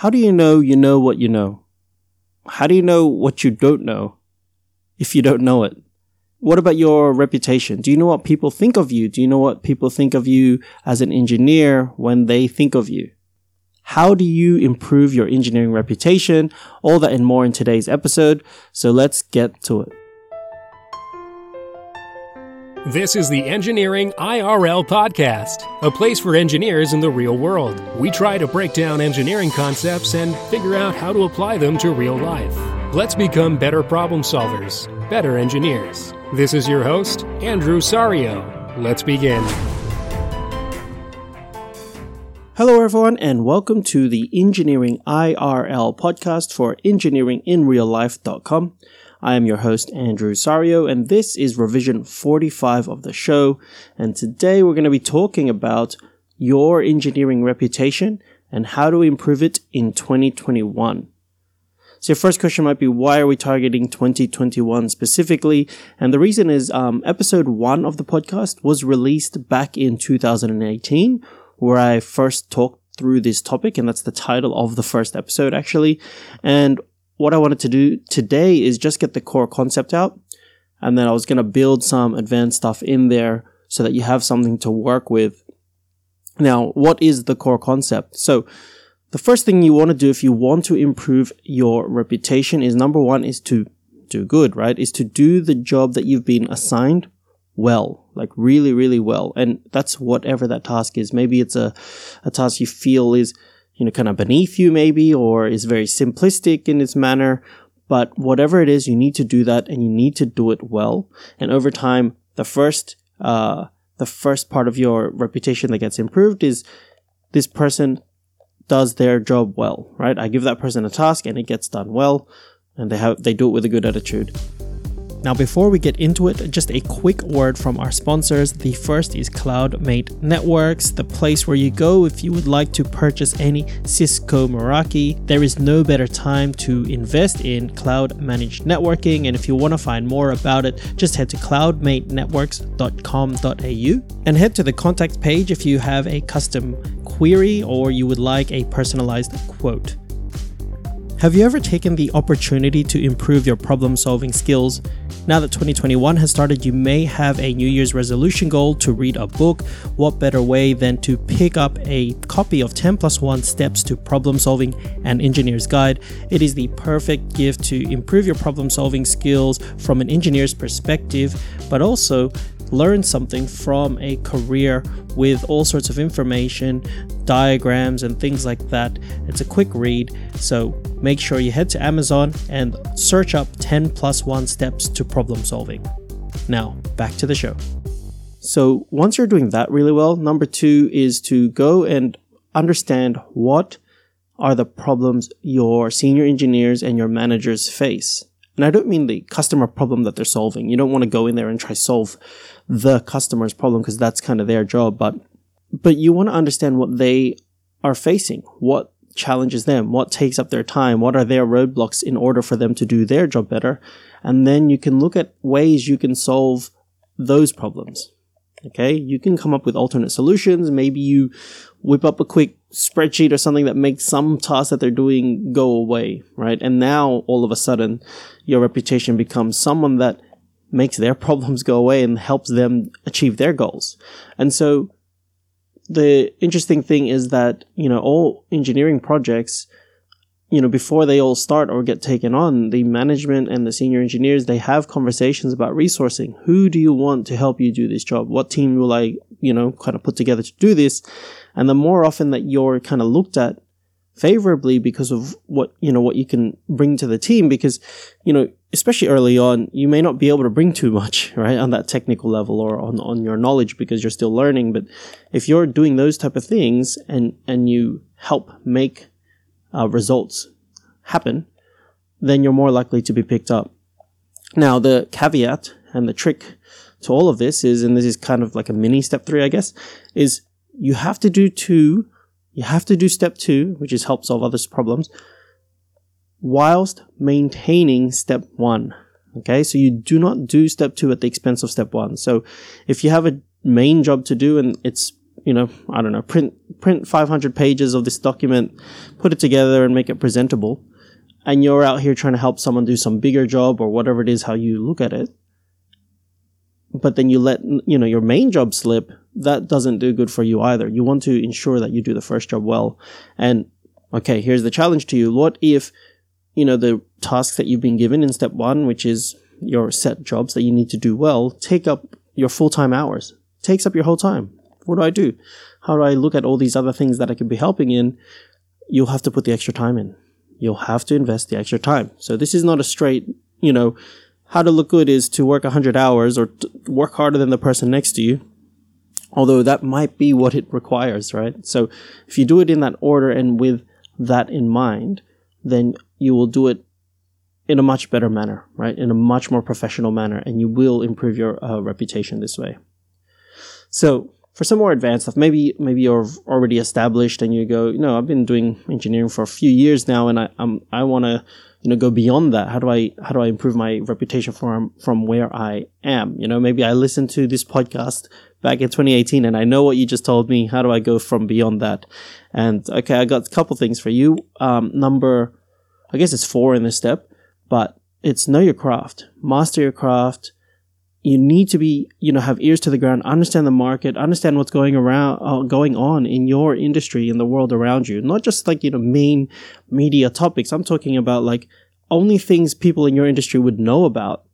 how do you know you know what you know? How do you know what you don't know if you don't know it? What about your reputation? Do you know what people think of you? Do you know what people think of you as an engineer when they think of you? How do you improve your engineering reputation? All that and more in today's episode. So let's get to it. This is the Engineering IRL Podcast, a place for engineers in the real world. We try to break down engineering concepts and figure out how to apply them to real life. Let's become better problem solvers, better engineers. This is your host, Andrew Sario. Let's begin. Hello, everyone, and welcome to the Engineering IRL podcast for engineeringinreallife.com. I am your host, Andrew Sario, and this is revision 45 of the show. And today we're going to be talking about your engineering reputation and how to improve it in 2021. So your first question might be, why are we targeting 2021 specifically? And the reason is, um, episode one of the podcast was released back in 2018, where I first talked through this topic, and that's the title of the first episode actually. And what I wanted to do today is just get the core concept out. And then I was going to build some advanced stuff in there so that you have something to work with. Now, what is the core concept? So the first thing you want to do if you want to improve your reputation is number one is to do good, right? Is to do the job that you've been assigned well, like really, really well. And that's whatever that task is. Maybe it's a, a task you feel is you know, kind of beneath you maybe, or is very simplistic in its manner. But whatever it is, you need to do that and you need to do it well. And over time, the first, uh, the first part of your reputation that gets improved is this person does their job well, right? I give that person a task and it gets done well and they have, they do it with a good attitude. Now, before we get into it, just a quick word from our sponsors. The first is CloudMate Networks, the place where you go if you would like to purchase any Cisco Meraki. There is no better time to invest in cloud managed networking, and if you want to find more about it, just head to cloudmatenetworks.com.au and head to the contact page if you have a custom query or you would like a personalized quote. Have you ever taken the opportunity to improve your problem solving skills? Now that 2021 has started, you may have a New Year's resolution goal to read a book. What better way than to pick up a copy of 10 plus 1 Steps to Problem Solving and Engineer's Guide? It is the perfect gift to improve your problem solving skills from an engineer's perspective, but also learn something from a career with all sorts of information, diagrams, and things like that. It's a quick read, so make sure you head to Amazon and search up 10 plus 1 steps to problem solving. Now, back to the show. So, once you're doing that really well, number two is to go and understand what are the problems your senior engineers and your managers face. And I don't mean the customer problem that they're solving. You don't want to go in there and try to solve the customer's problem because that's kind of their job, but but you want to understand what they are facing, what challenges them, what takes up their time, what are their roadblocks in order for them to do their job better, and then you can look at ways you can solve those problems. Okay, you can come up with alternate solutions. Maybe you whip up a quick spreadsheet or something that makes some tasks that they're doing go away, right? And now all of a sudden, your reputation becomes someone that makes their problems go away and helps them achieve their goals. And so the interesting thing is that, you know, all engineering projects, you know, before they all start or get taken on, the management and the senior engineers, they have conversations about resourcing. Who do you want to help you do this job? What team will I, you know, kind of put together to do this? And the more often that you're kind of looked at favorably because of what, you know, what you can bring to the team, because, you know, especially early on, you may not be able to bring too much, right, on that technical level or on, on your knowledge because you're still learning. But if you're doing those type of things and, and you help make uh, results happen, then you're more likely to be picked up. Now, the caveat and the trick to all of this is, and this is kind of like a mini step three, I guess, is you have to do two, you have to do step two, which is help solve others' problems, whilst maintaining step one. Okay, so you do not do step two at the expense of step one. So if you have a main job to do and it's you know, I don't know, print print 500 pages of this document, put it together and make it presentable, and you're out here trying to help someone do some bigger job or whatever it is how you look at it, but then you let you know your main job slip, that doesn't do good for you either. You want to ensure that you do the first job well. And okay, here's the challenge to you. What if you know the tasks that you've been given in step 1, which is your set jobs that you need to do well, take up your full-time hours. Takes up your whole time what do I do? How do I look at all these other things that I could be helping in? You'll have to put the extra time in. You'll have to invest the extra time. So this is not a straight, you know, how to look good is to work 100 hours or work harder than the person next to you. Although that might be what it requires, right? So if you do it in that order and with that in mind, then you will do it in a much better manner, right? In a much more professional manner, and you will improve your uh, reputation this way. So for some more advanced stuff, maybe maybe you're already established and you go, you know, I've been doing engineering for a few years now, and I I'm, I want to you know go beyond that. How do I how do I improve my reputation from from where I am? You know, maybe I listened to this podcast back in 2018, and I know what you just told me. How do I go from beyond that? And okay, I got a couple things for you. Um, number, I guess it's four in this step, but it's know your craft, master your craft you need to be, you know, have ears to the ground, understand the market, understand what's going around, uh, going on in your industry, in the world around you. Not just like, you know, main media topics. I'm talking about like only things people in your industry would know about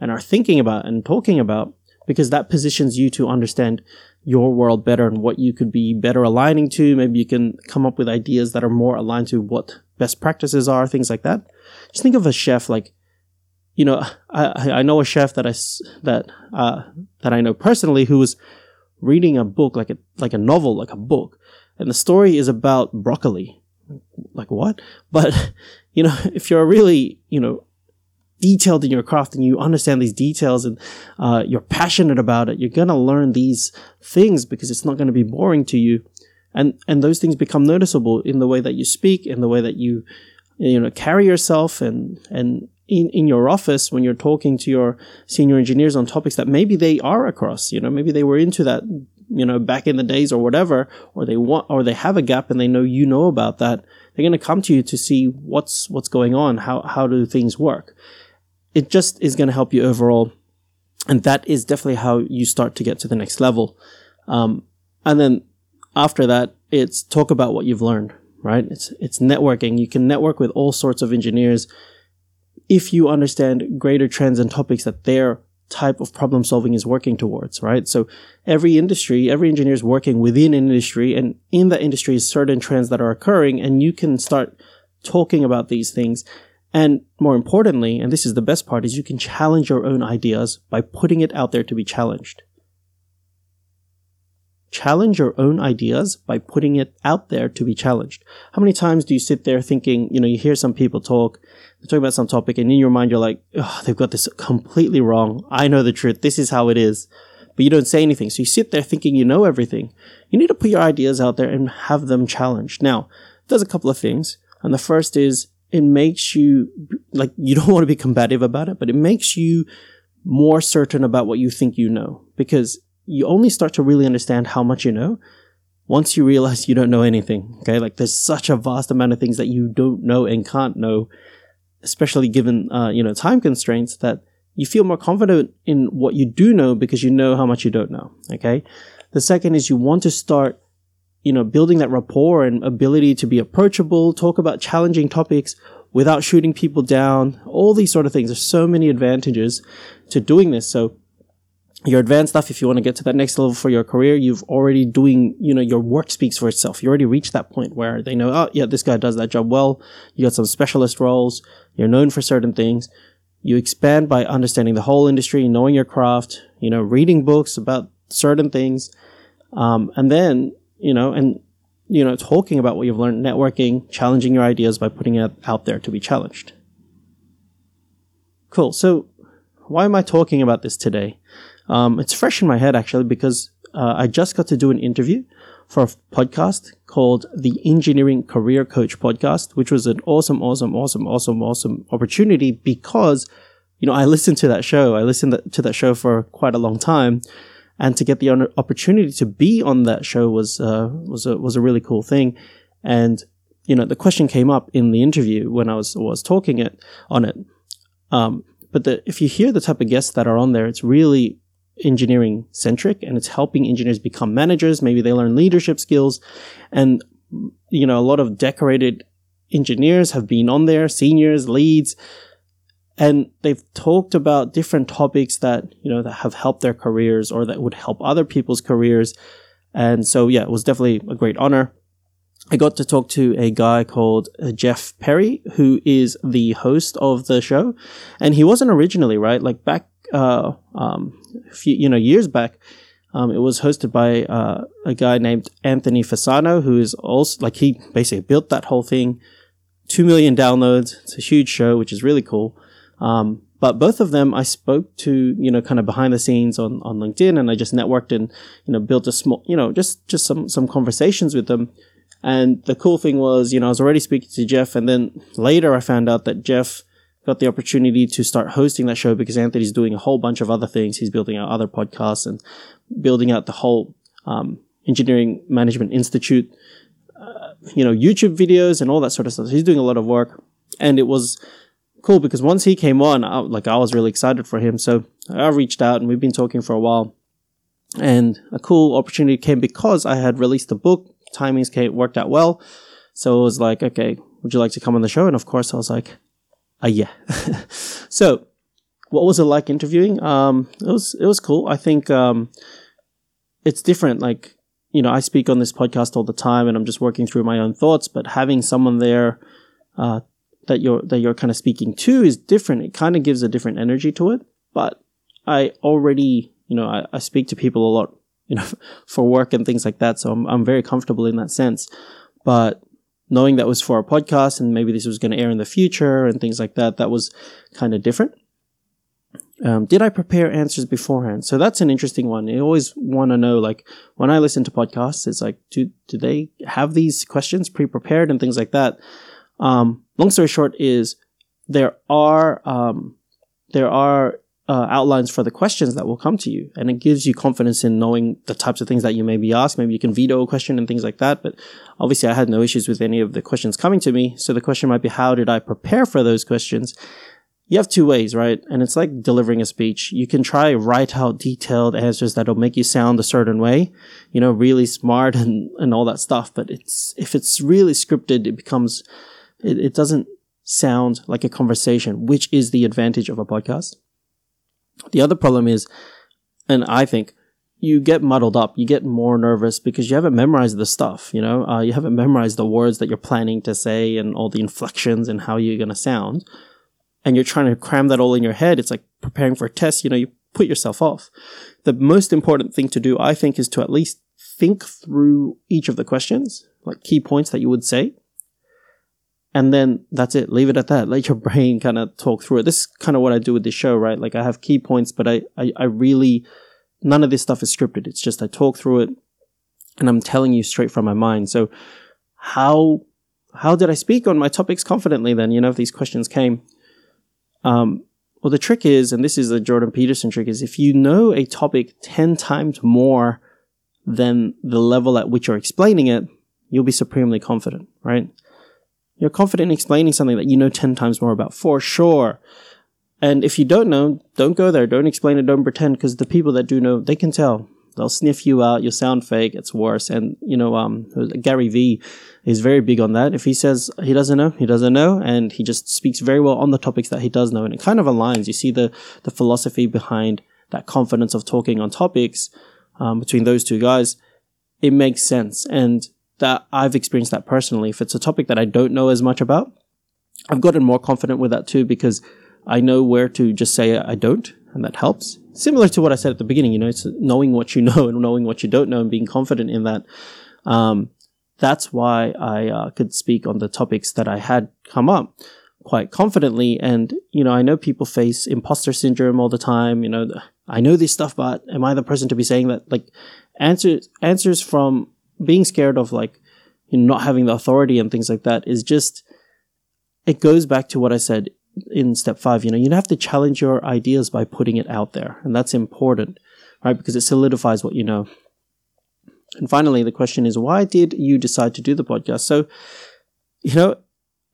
and are thinking about and talking about because that positions you to understand your world better and what you could be better aligning to. Maybe you can come up with ideas that are more aligned to what best practices are, things like that. Just think of a chef like you know, I, I know a chef that I that uh, that I know personally who was reading a book like a like a novel, like a book, and the story is about broccoli. Like what? But you know, if you're a really you know detailed in your craft and you understand these details and uh, you're passionate about it, you're gonna learn these things because it's not gonna be boring to you, and and those things become noticeable in the way that you speak, in the way that you you know carry yourself, and and in, in your office when you're talking to your senior engineers on topics that maybe they are across, you know, maybe they were into that, you know, back in the days or whatever, or they want, or they have a gap and they know you know about that. They're going to come to you to see what's, what's going on. How, how do things work? It just is going to help you overall. And that is definitely how you start to get to the next level. Um, and then after that, it's talk about what you've learned, right? It's, it's networking. You can network with all sorts of engineers if you understand greater trends and topics that their type of problem solving is working towards, right? So every industry, every engineer is working within an industry and in that industry is certain trends that are occurring and you can start talking about these things. And more importantly, and this is the best part, is you can challenge your own ideas by putting it out there to be challenged challenge your own ideas by putting it out there to be challenged. How many times do you sit there thinking, you know, you hear some people talk, they talk about some topic, and in your mind you're like, oh, they've got this completely wrong. I know the truth. This is how it is. But you don't say anything. So you sit there thinking you know everything. You need to put your ideas out there and have them challenged. Now, there's a couple of things. And the first is it makes you, like, you don't want to be combative about it, but it makes you more certain about what you think you know. Because you only start to really understand how much you know once you realize you don't know anything. Okay, like there's such a vast amount of things that you don't know and can't know, especially given uh, you know time constraints. That you feel more confident in what you do know because you know how much you don't know. Okay, the second is you want to start you know building that rapport and ability to be approachable, talk about challenging topics without shooting people down. All these sort of things. There's so many advantages to doing this. So your advanced stuff, if you want to get to that next level for your career, you've already doing, you know, your work speaks for itself. You already reached that point where they know, oh, yeah, this guy does that job well. You got some specialist roles. You're known for certain things. You expand by understanding the whole industry, knowing your craft, you know, reading books about certain things. Um, and then, you know, and, you know, talking about what you've learned, networking, challenging your ideas by putting it out there to be challenged. Cool. So why am I talking about this today? Um, it's fresh in my head actually because uh, I just got to do an interview for a podcast called the Engineering Career Coach Podcast, which was an awesome, awesome, awesome, awesome, awesome opportunity because, you know, I listened to that show. I listened to that show for quite a long time. And to get the opportunity to be on that show was uh, was a was a really cool thing. And you know, the question came up in the interview when I was was talking it on it. Um, but the, if you hear the type of guests that are on there, it's really engineering centric and it's helping engineers become managers. Maybe they learn leadership skills, and you know, a lot of decorated engineers have been on there, seniors, leads, and they've talked about different topics that you know that have helped their careers or that would help other people's careers and so yeah it was definitely a great honor i got to talk to a guy called uh, jeff perry who is the host of the show and he wasn't originally right like back uh, um, few you know years back um, it was hosted by uh, a guy named Anthony Fasano, who is also like he basically built that whole thing. Two million downloads. It's a huge show, which is really cool. Um, but both of them I spoke to, you know, kind of behind the scenes on, on LinkedIn and I just networked and, you know, built a small, you know, just, just some, some conversations with them. And the cool thing was, you know, I was already speaking to Jeff and then later I found out that Jeff got the opportunity to start hosting that show because Anthony's doing a whole bunch of other things. He's building out other podcasts and building out the whole, um, engineering management institute, uh, you know, YouTube videos and all that sort of stuff. He's doing a lot of work and it was, cool because once he came on, I, like I was really excited for him. So I reached out and we've been talking for a while. And a cool opportunity came because I had released a book. Timings came, worked out well. So it was like, okay, would you like to come on the show? And of course I was like, uh, yeah. so what was it like interviewing? Um, it was, it was cool. I think, um, it's different. Like, you know, I speak on this podcast all the time and I'm just working through my own thoughts, but having someone there, uh, that you're that you're kind of speaking to is different. It kind of gives a different energy to it. But I already, you know, I, I speak to people a lot, you know, for work and things like that. So I'm I'm very comfortable in that sense. But knowing that was for a podcast and maybe this was going to air in the future and things like that, that was kind of different. Um, did I prepare answers beforehand? So that's an interesting one. You always want to know, like, when I listen to podcasts, it's like, do, do they have these questions pre-prepared and things like that? Um, long story short is there are um, there are uh, outlines for the questions that will come to you, and it gives you confidence in knowing the types of things that you may be asked. Maybe you can veto a question and things like that. But obviously, I had no issues with any of the questions coming to me. So the question might be, how did I prepare for those questions? You have two ways, right? And it's like delivering a speech. You can try write out detailed answers that'll make you sound a certain way, you know, really smart and, and all that stuff. But it's, if it's really scripted, it becomes it, it doesn't sound like a conversation, which is the advantage of a podcast. The other problem is, and I think you get muddled up, you get more nervous because you haven't memorized the stuff, you know, uh, you haven't memorized the words that you're planning to say and all the inflections and how you're going to sound. And you're trying to cram that all in your head. It's like preparing for a test, you know, you put yourself off. The most important thing to do, I think, is to at least think through each of the questions, like key points that you would say, and then that's it. Leave it at that. Let your brain kind of talk through it. This is kind of what I do with this show, right? Like I have key points, but I, I, I really, none of this stuff is scripted. It's just I talk through it and I'm telling you straight from my mind. So how, how did I speak on my topics confidently then? You know, if these questions came, um, well, the trick is, and this is the Jordan Peterson trick, is if you know a topic 10 times more than the level at which you're explaining it, you'll be supremely confident, right? You're confident in explaining something that you know 10 times more about, for sure. And if you don't know, don't go there. Don't explain it. Don't pretend because the people that do know, they can tell. They'll sniff you out. You'll sound fake. It's worse. And, you know, um, Gary Vee is very big on that. If he says he doesn't know, he doesn't know. And he just speaks very well on the topics that he does know. And it kind of aligns. You see the, the philosophy behind that confidence of talking on topics, um, between those two guys. It makes sense. And that I've experienced that personally. If it's a topic that I don't know as much about, I've gotten more confident with that too because I know where to just say I don't, and that helps. Similar to what I said at the beginning, you know, it's knowing what you know and knowing what you don't know and being confident in that. Um, that's why I uh, could speak on the topics that I had come up quite confidently. And, you know, I know people face imposter syndrome all the time. You know, I know this stuff, but am I the person to be saying that? Like, answers, answers from being scared of like you know, not having the authority and things like that is just it goes back to what I said in step five. You know, you have to challenge your ideas by putting it out there, and that's important. right? Because it solidifies what you know. And finally, the question is, why did you decide to do the podcast? So, you know,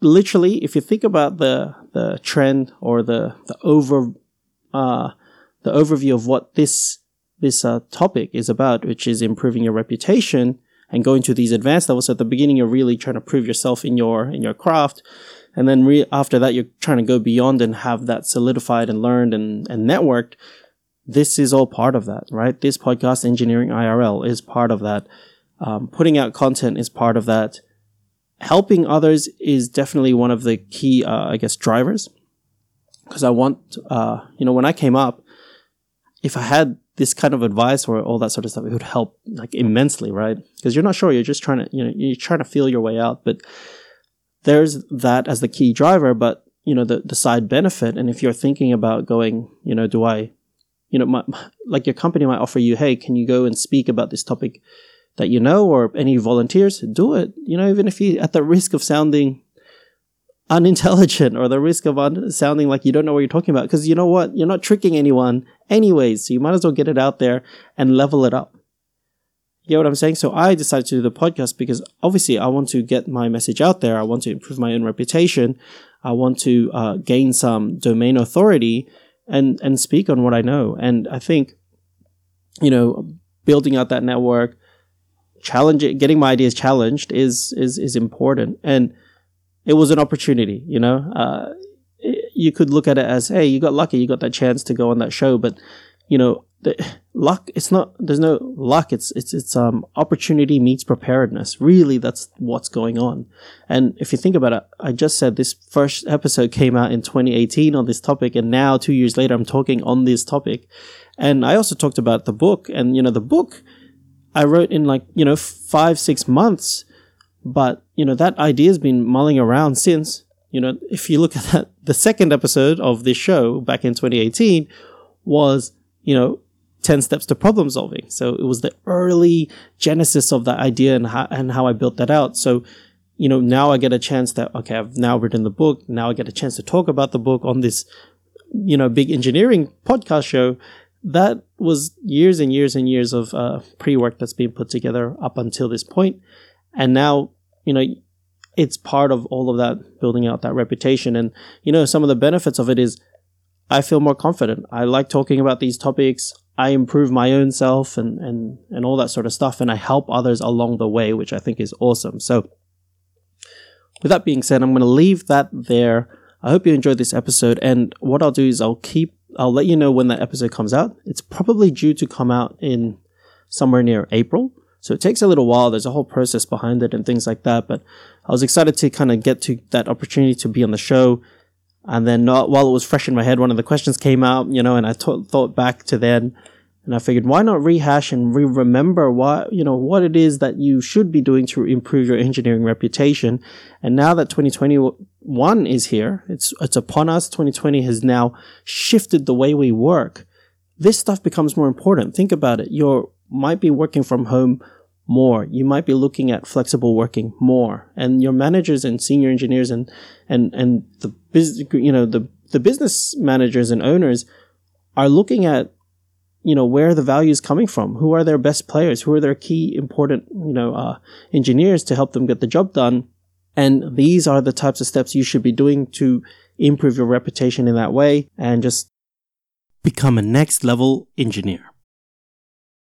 literally, if you think about the the trend or the the over uh, the overview of what this this uh, topic is about, which is improving your reputation and going to these advanced levels. At the beginning, you're really trying to prove yourself in your in your craft, and then re- after that, you're trying to go beyond and have that solidified and learned and and networked. This is all part of that, right? This podcast, Engineering IRL, is part of that. Um, putting out content is part of that. Helping others is definitely one of the key, uh, I guess, drivers. Because I want, uh, you know, when I came up, if I had this kind of advice or all that sort of stuff, it would help like immensely, right? Because you're not sure, you're just trying to, you know, you're trying to feel your way out. But there's that as the key driver, but you know, the, the side benefit. And if you're thinking about going, you know, do I, you know, my, like your company might offer you, hey, can you go and speak about this topic that you know, or any volunteers, do it. You know, even if you at the risk of sounding unintelligent or the risk of un- sounding like you don't know what you're talking about. Because you know what? You're not tricking anyone anyways. So you might as well get it out there and level it up. You what I'm saying? So I decided to do the podcast because obviously I want to get my message out there. I want to improve my own reputation. I want to uh, gain some domain authority and, and speak on what I know. And I think, you know, building out that network, challenging, getting my ideas challenged is, is, is important. And, it was an opportunity, you know. Uh, you could look at it as, hey, you got lucky, you got that chance to go on that show, but you know, the luck. It's not. There's no luck. It's it's it's um opportunity meets preparedness. Really, that's what's going on. And if you think about it, I just said this first episode came out in 2018 on this topic, and now two years later, I'm talking on this topic. And I also talked about the book, and you know, the book I wrote in like you know five six months but, you know, that idea has been mulling around since. You know, if you look at that, the second episode of this show back in 2018 was, you know, 10 steps to problem solving. So it was the early genesis of that idea and how, and how I built that out. So, you know, now I get a chance that, okay, I've now written the book. Now I get a chance to talk about the book on this, you know, big engineering podcast show. That was years and years and years of uh, pre work that's been put together up until this point. And now you know, it's part of all of that building out that reputation. And, you know, some of the benefits of it is I feel more confident. I like talking about these topics. I improve my own self and, and, and all that sort of stuff. And I help others along the way, which I think is awesome. So with that being said, I'm going to leave that there. I hope you enjoyed this episode. And what I'll do is I'll keep, I'll let you know when that episode comes out. It's probably due to come out in somewhere near April. So it takes a little while. There's a whole process behind it and things like that. But I was excited to kind of get to that opportunity to be on the show. And then while it was fresh in my head, one of the questions came out, you know, and I t- thought back to then and I figured why not rehash and re-remember what, you know, what it is that you should be doing to improve your engineering reputation. And now that 2021 is here, it's, it's upon us. 2020 has now shifted the way we work. This stuff becomes more important. Think about it. You might be working from home more. You might be looking at flexible working more, and your managers and senior engineers and and and the business, you know, the the business managers and owners are looking at you know where the value is coming from. Who are their best players? Who are their key important you know uh, engineers to help them get the job done? And these are the types of steps you should be doing to improve your reputation in that way and just become a next level engineer